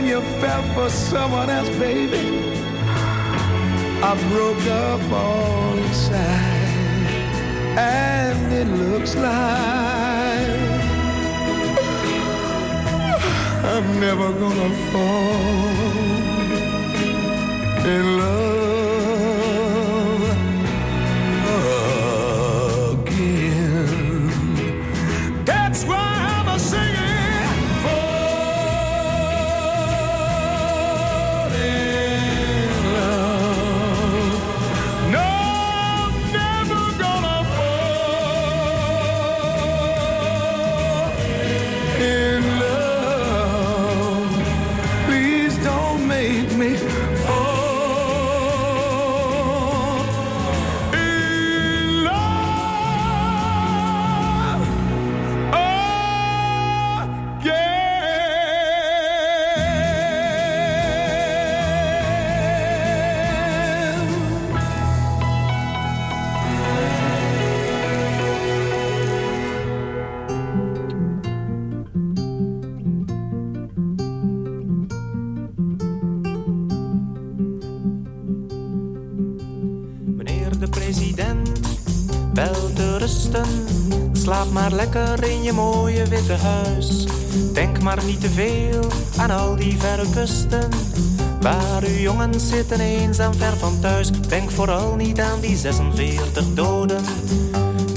when you fell for someone else, baby. I broke up all inside, and it looks like I'm never gonna fall in love. Lekker in je mooie witte huis. Denk maar niet te veel aan al die verre kusten. Waar uw jongens zitten eenzaam ver van thuis. Denk vooral niet aan die 46 doden.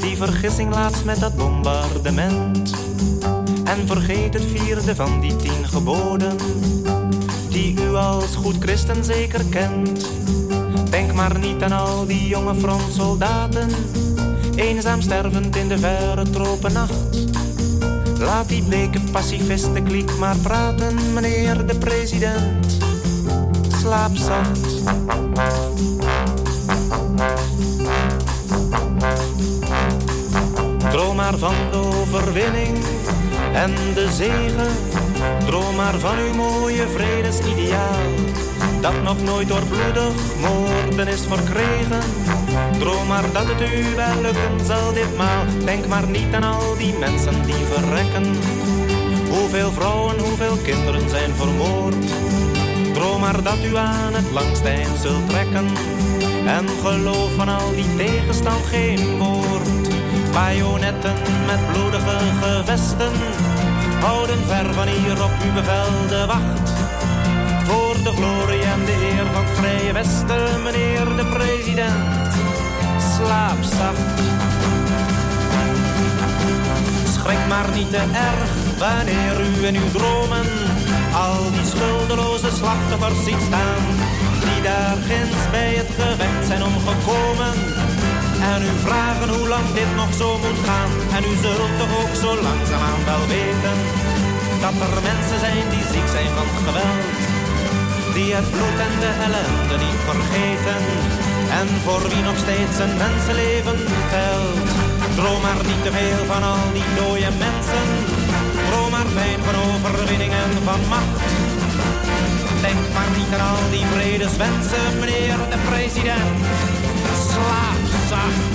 Die vergissing laatst met dat bombardement. En vergeet het vierde van die tien geboden. Die u als goed christen zeker kent. Denk maar niet aan al die jonge frontsoldaten eenzaam stervend in de verre tropennacht. Laat die bleke pacifisten kliek maar praten, meneer de president. Slaap zacht. Droom maar van de overwinning en de zegen. Droom maar van uw mooie vredesideaal. Dat nog nooit door bloedig moorden is verkregen Droom maar dat het u wel lukken zal ditmaal. Denk maar niet aan al die mensen die verrekken. Hoeveel vrouwen, hoeveel kinderen zijn vermoord. Droom maar dat u aan het langst eind zult trekken. En geloof van al die tegenstand geen woord. Bajonetten met bloedige gevesten. Houden ver van hier op uw bevel de wacht. De glorie en de eer van het Vrije Westen, meneer de president slaap zacht. Schrik maar niet te erg wanneer u in uw dromen al die schuldeloze slachtoffers ziet staan. Die daar ginds bij het gevecht zijn omgekomen. En u vragen hoe lang dit nog zo moet gaan. En u zult toch ook zo langzaamaan wel weten. Dat er mensen zijn die ziek zijn van geweld. Die het bloed en de ellende niet vergeten en voor wie nog steeds een mensenleven telt. Droom maar niet te veel van al die dode mensen. Droom maar fijn van overwinning en van macht. Denk maar niet aan al die vredeswensen, meneer de president. Slaap zacht.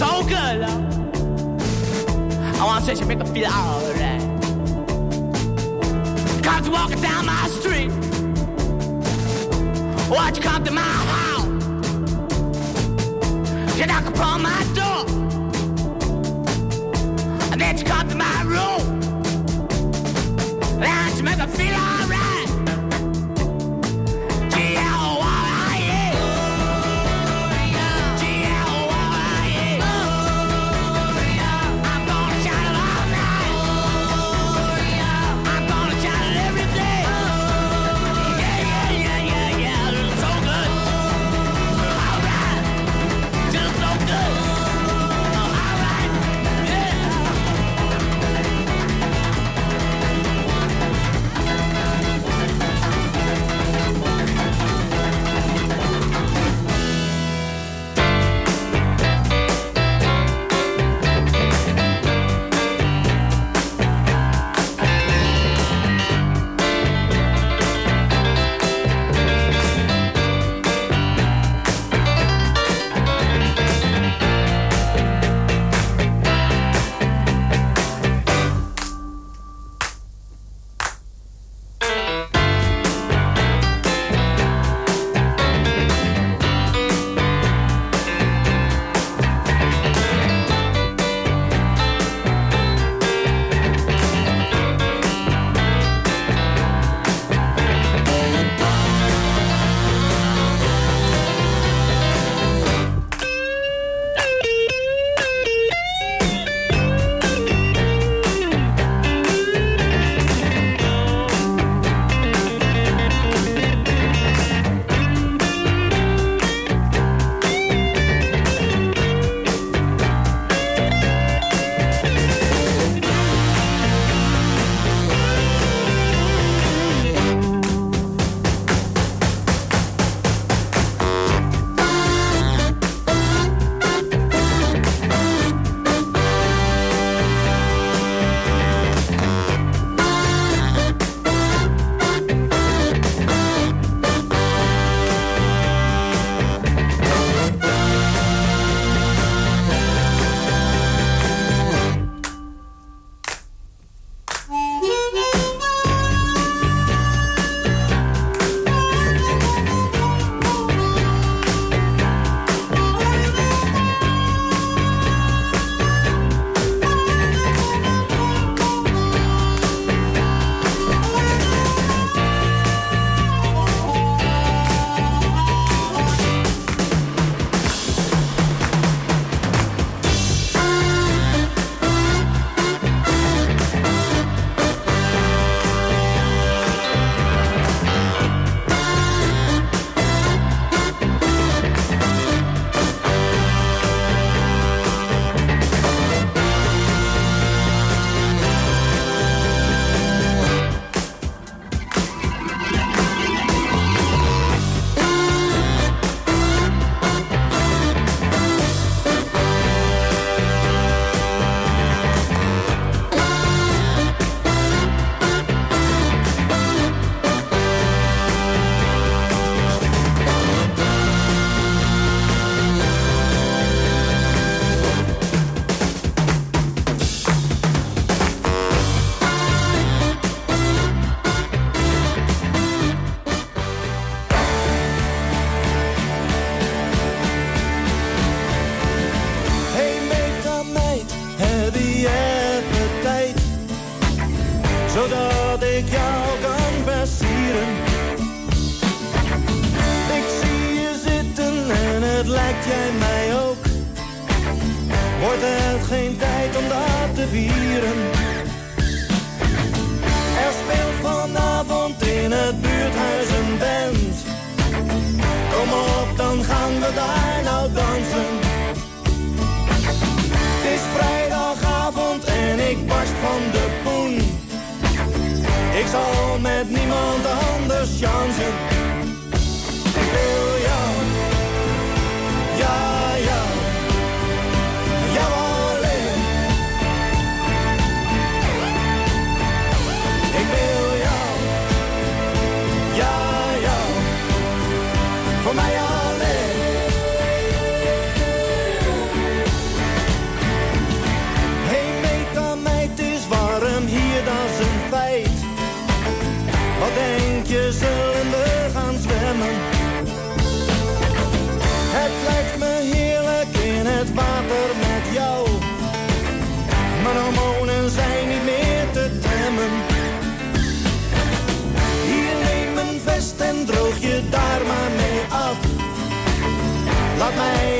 So good. I wanna say she make me feel alright. Comes walking down my street. Watch you come to my house. You knock upon my Er speelt vanavond in het buurthuis een band. Kom op, dan gaan we daar nou dansen. Het is vrijdagavond en ik barst van de poen. Ik zal met niemand anders jansen. wat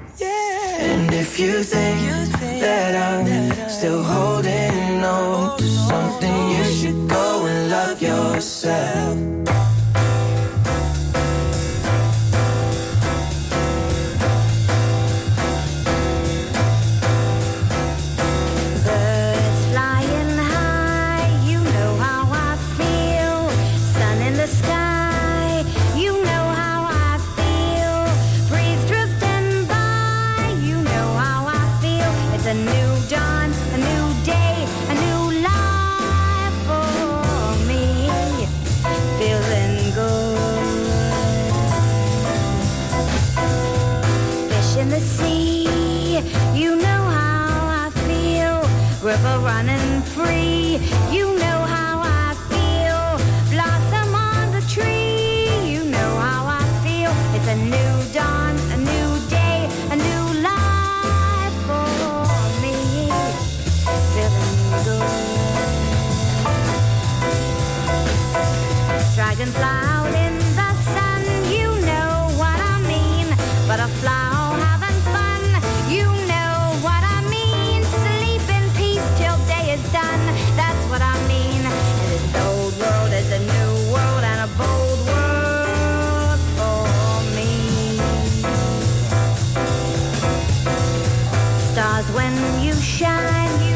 And if you think that I'm still holding on to something, you should go and love yourself. when you shine.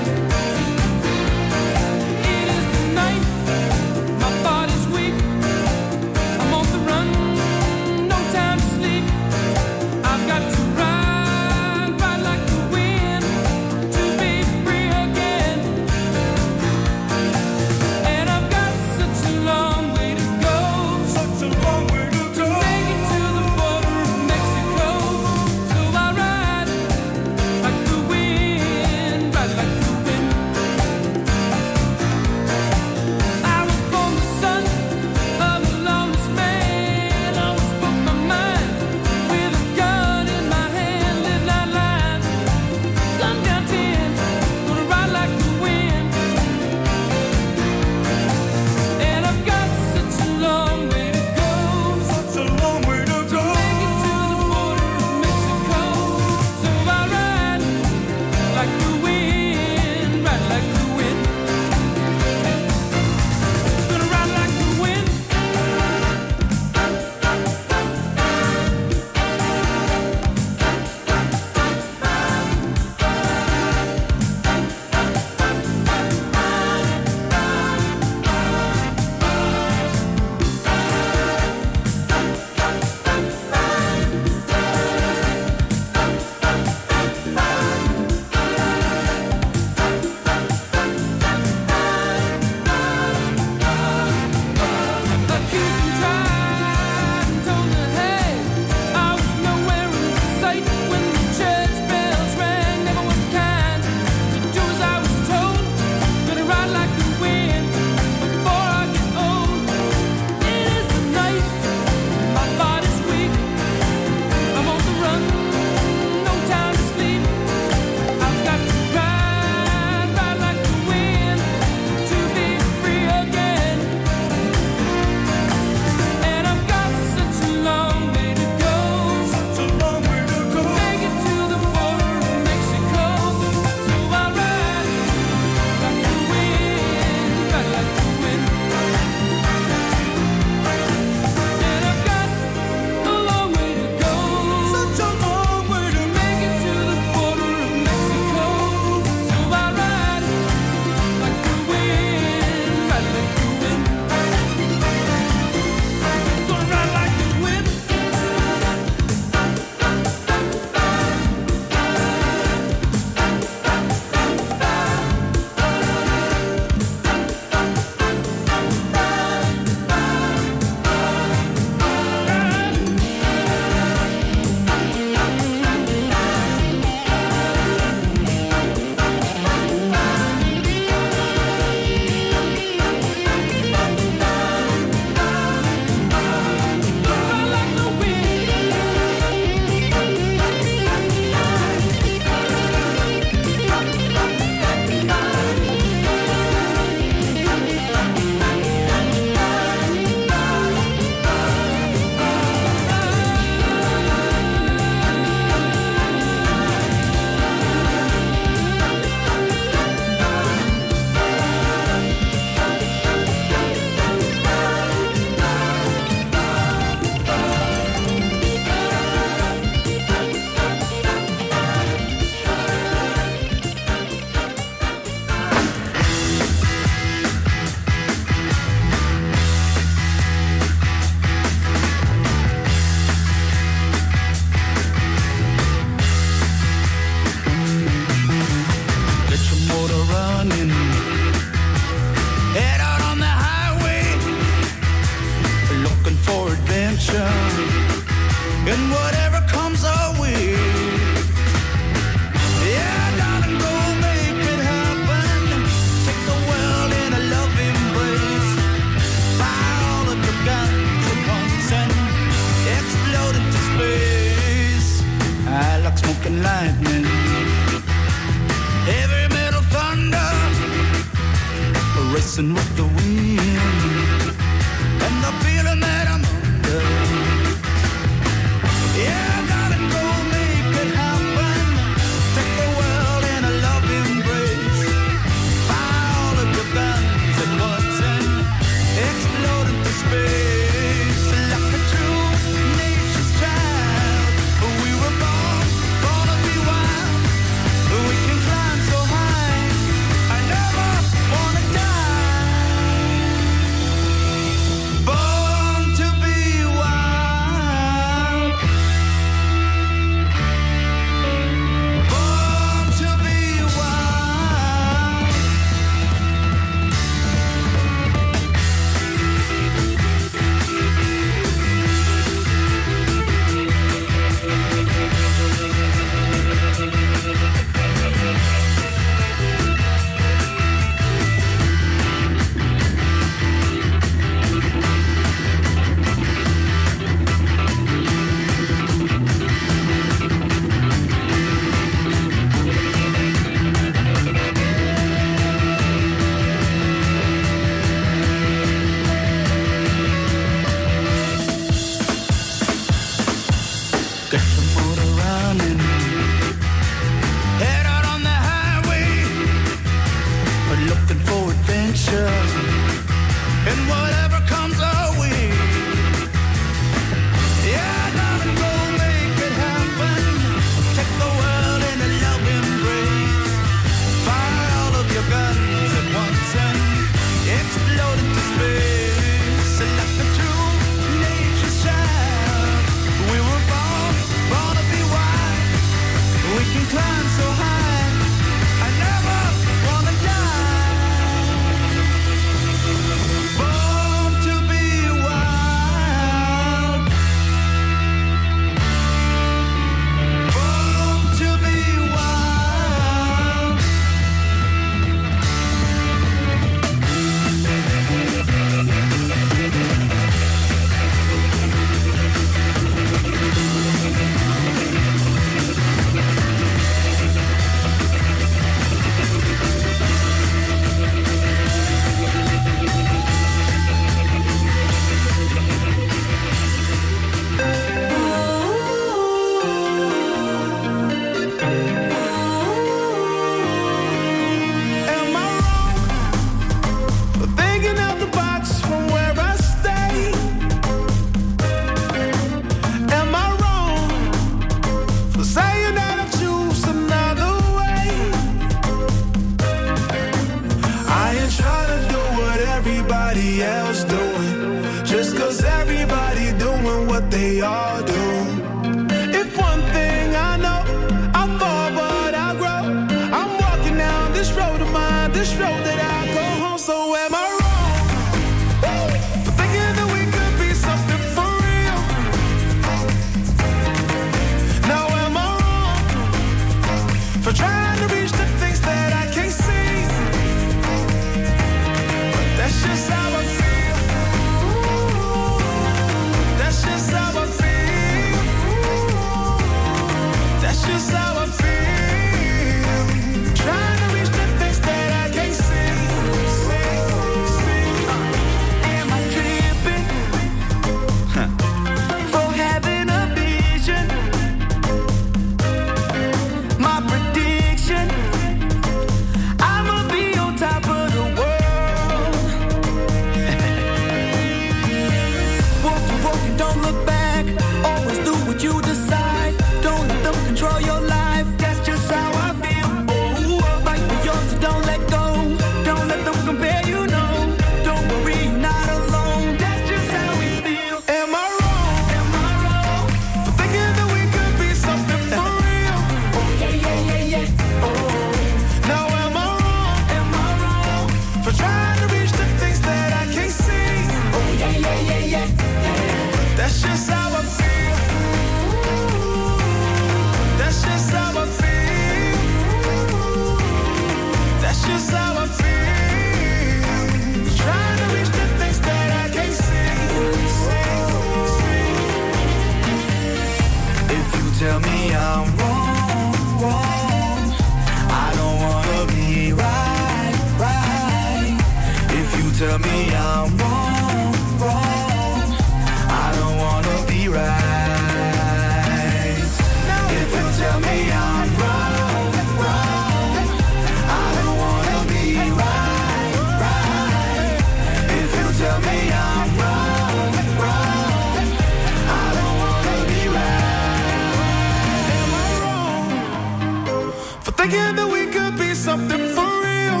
thinking that we could be something for real.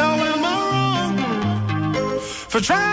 Now am I wrong for trying?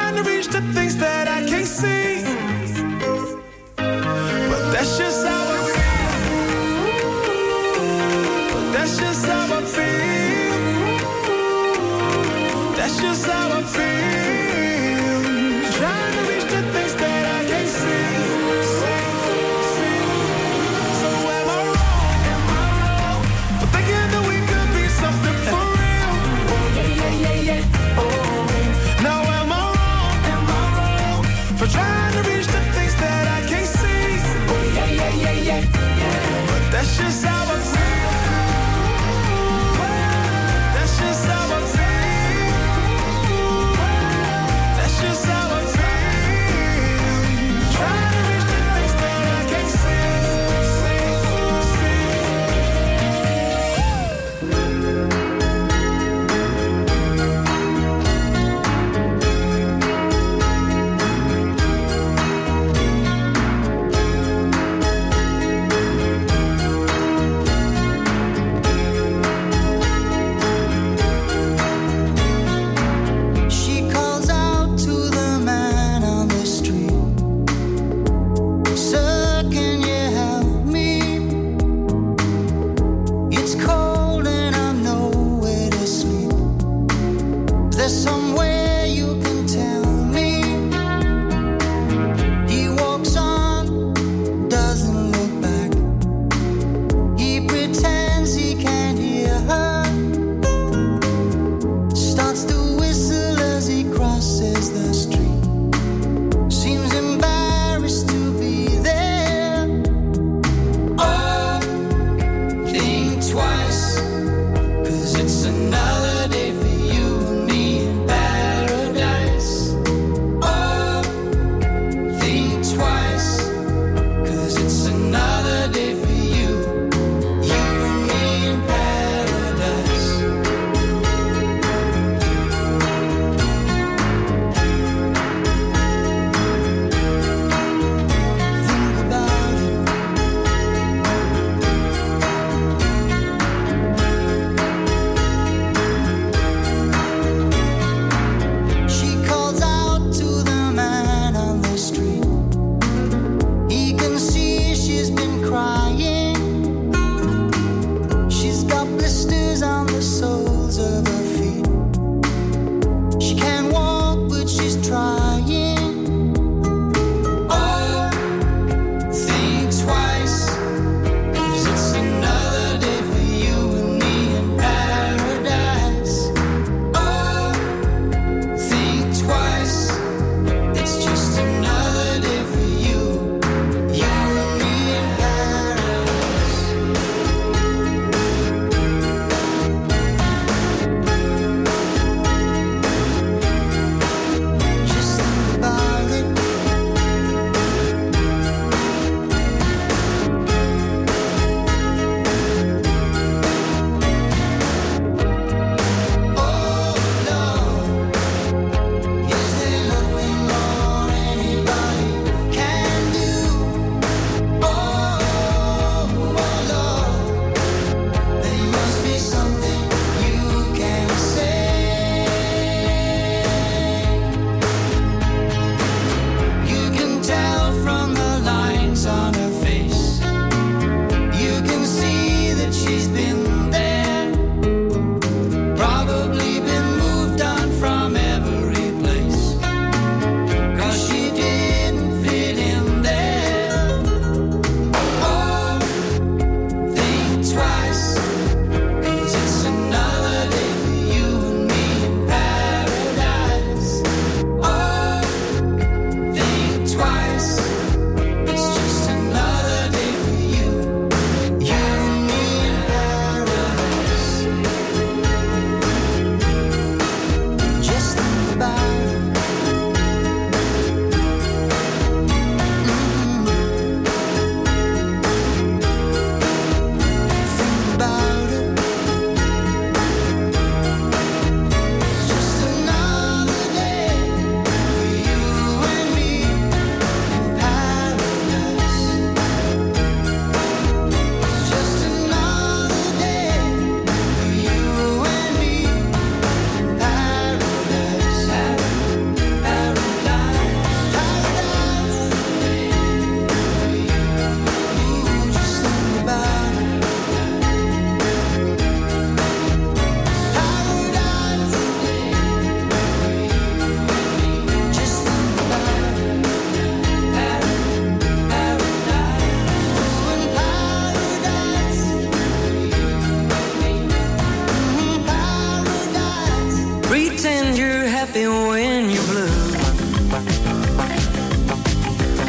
happy when you're blue.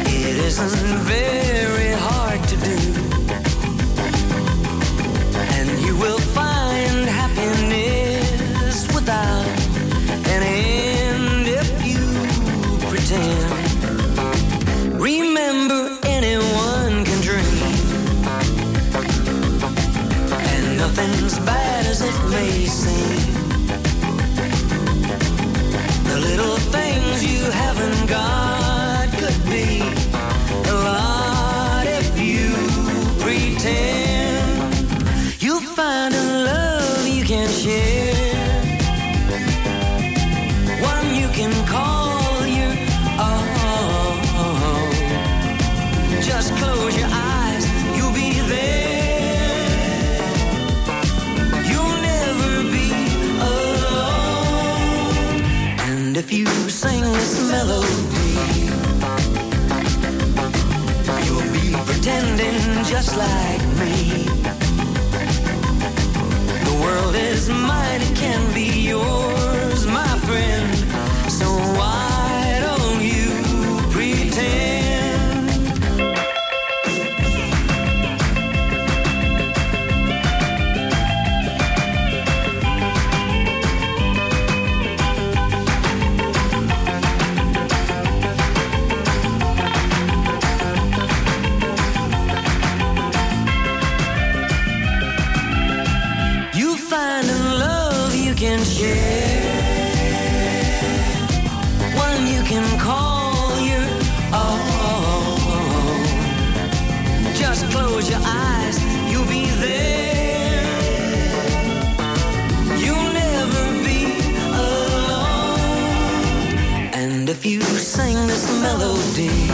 It isn't very melody. You'll be pretending just like me. The world is mine, it can be yours. melody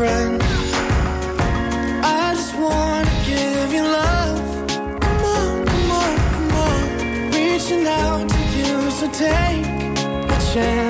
friend. I just wanna give you love. Come on, come on, come on. Reaching out to you, so take a chance.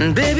baby,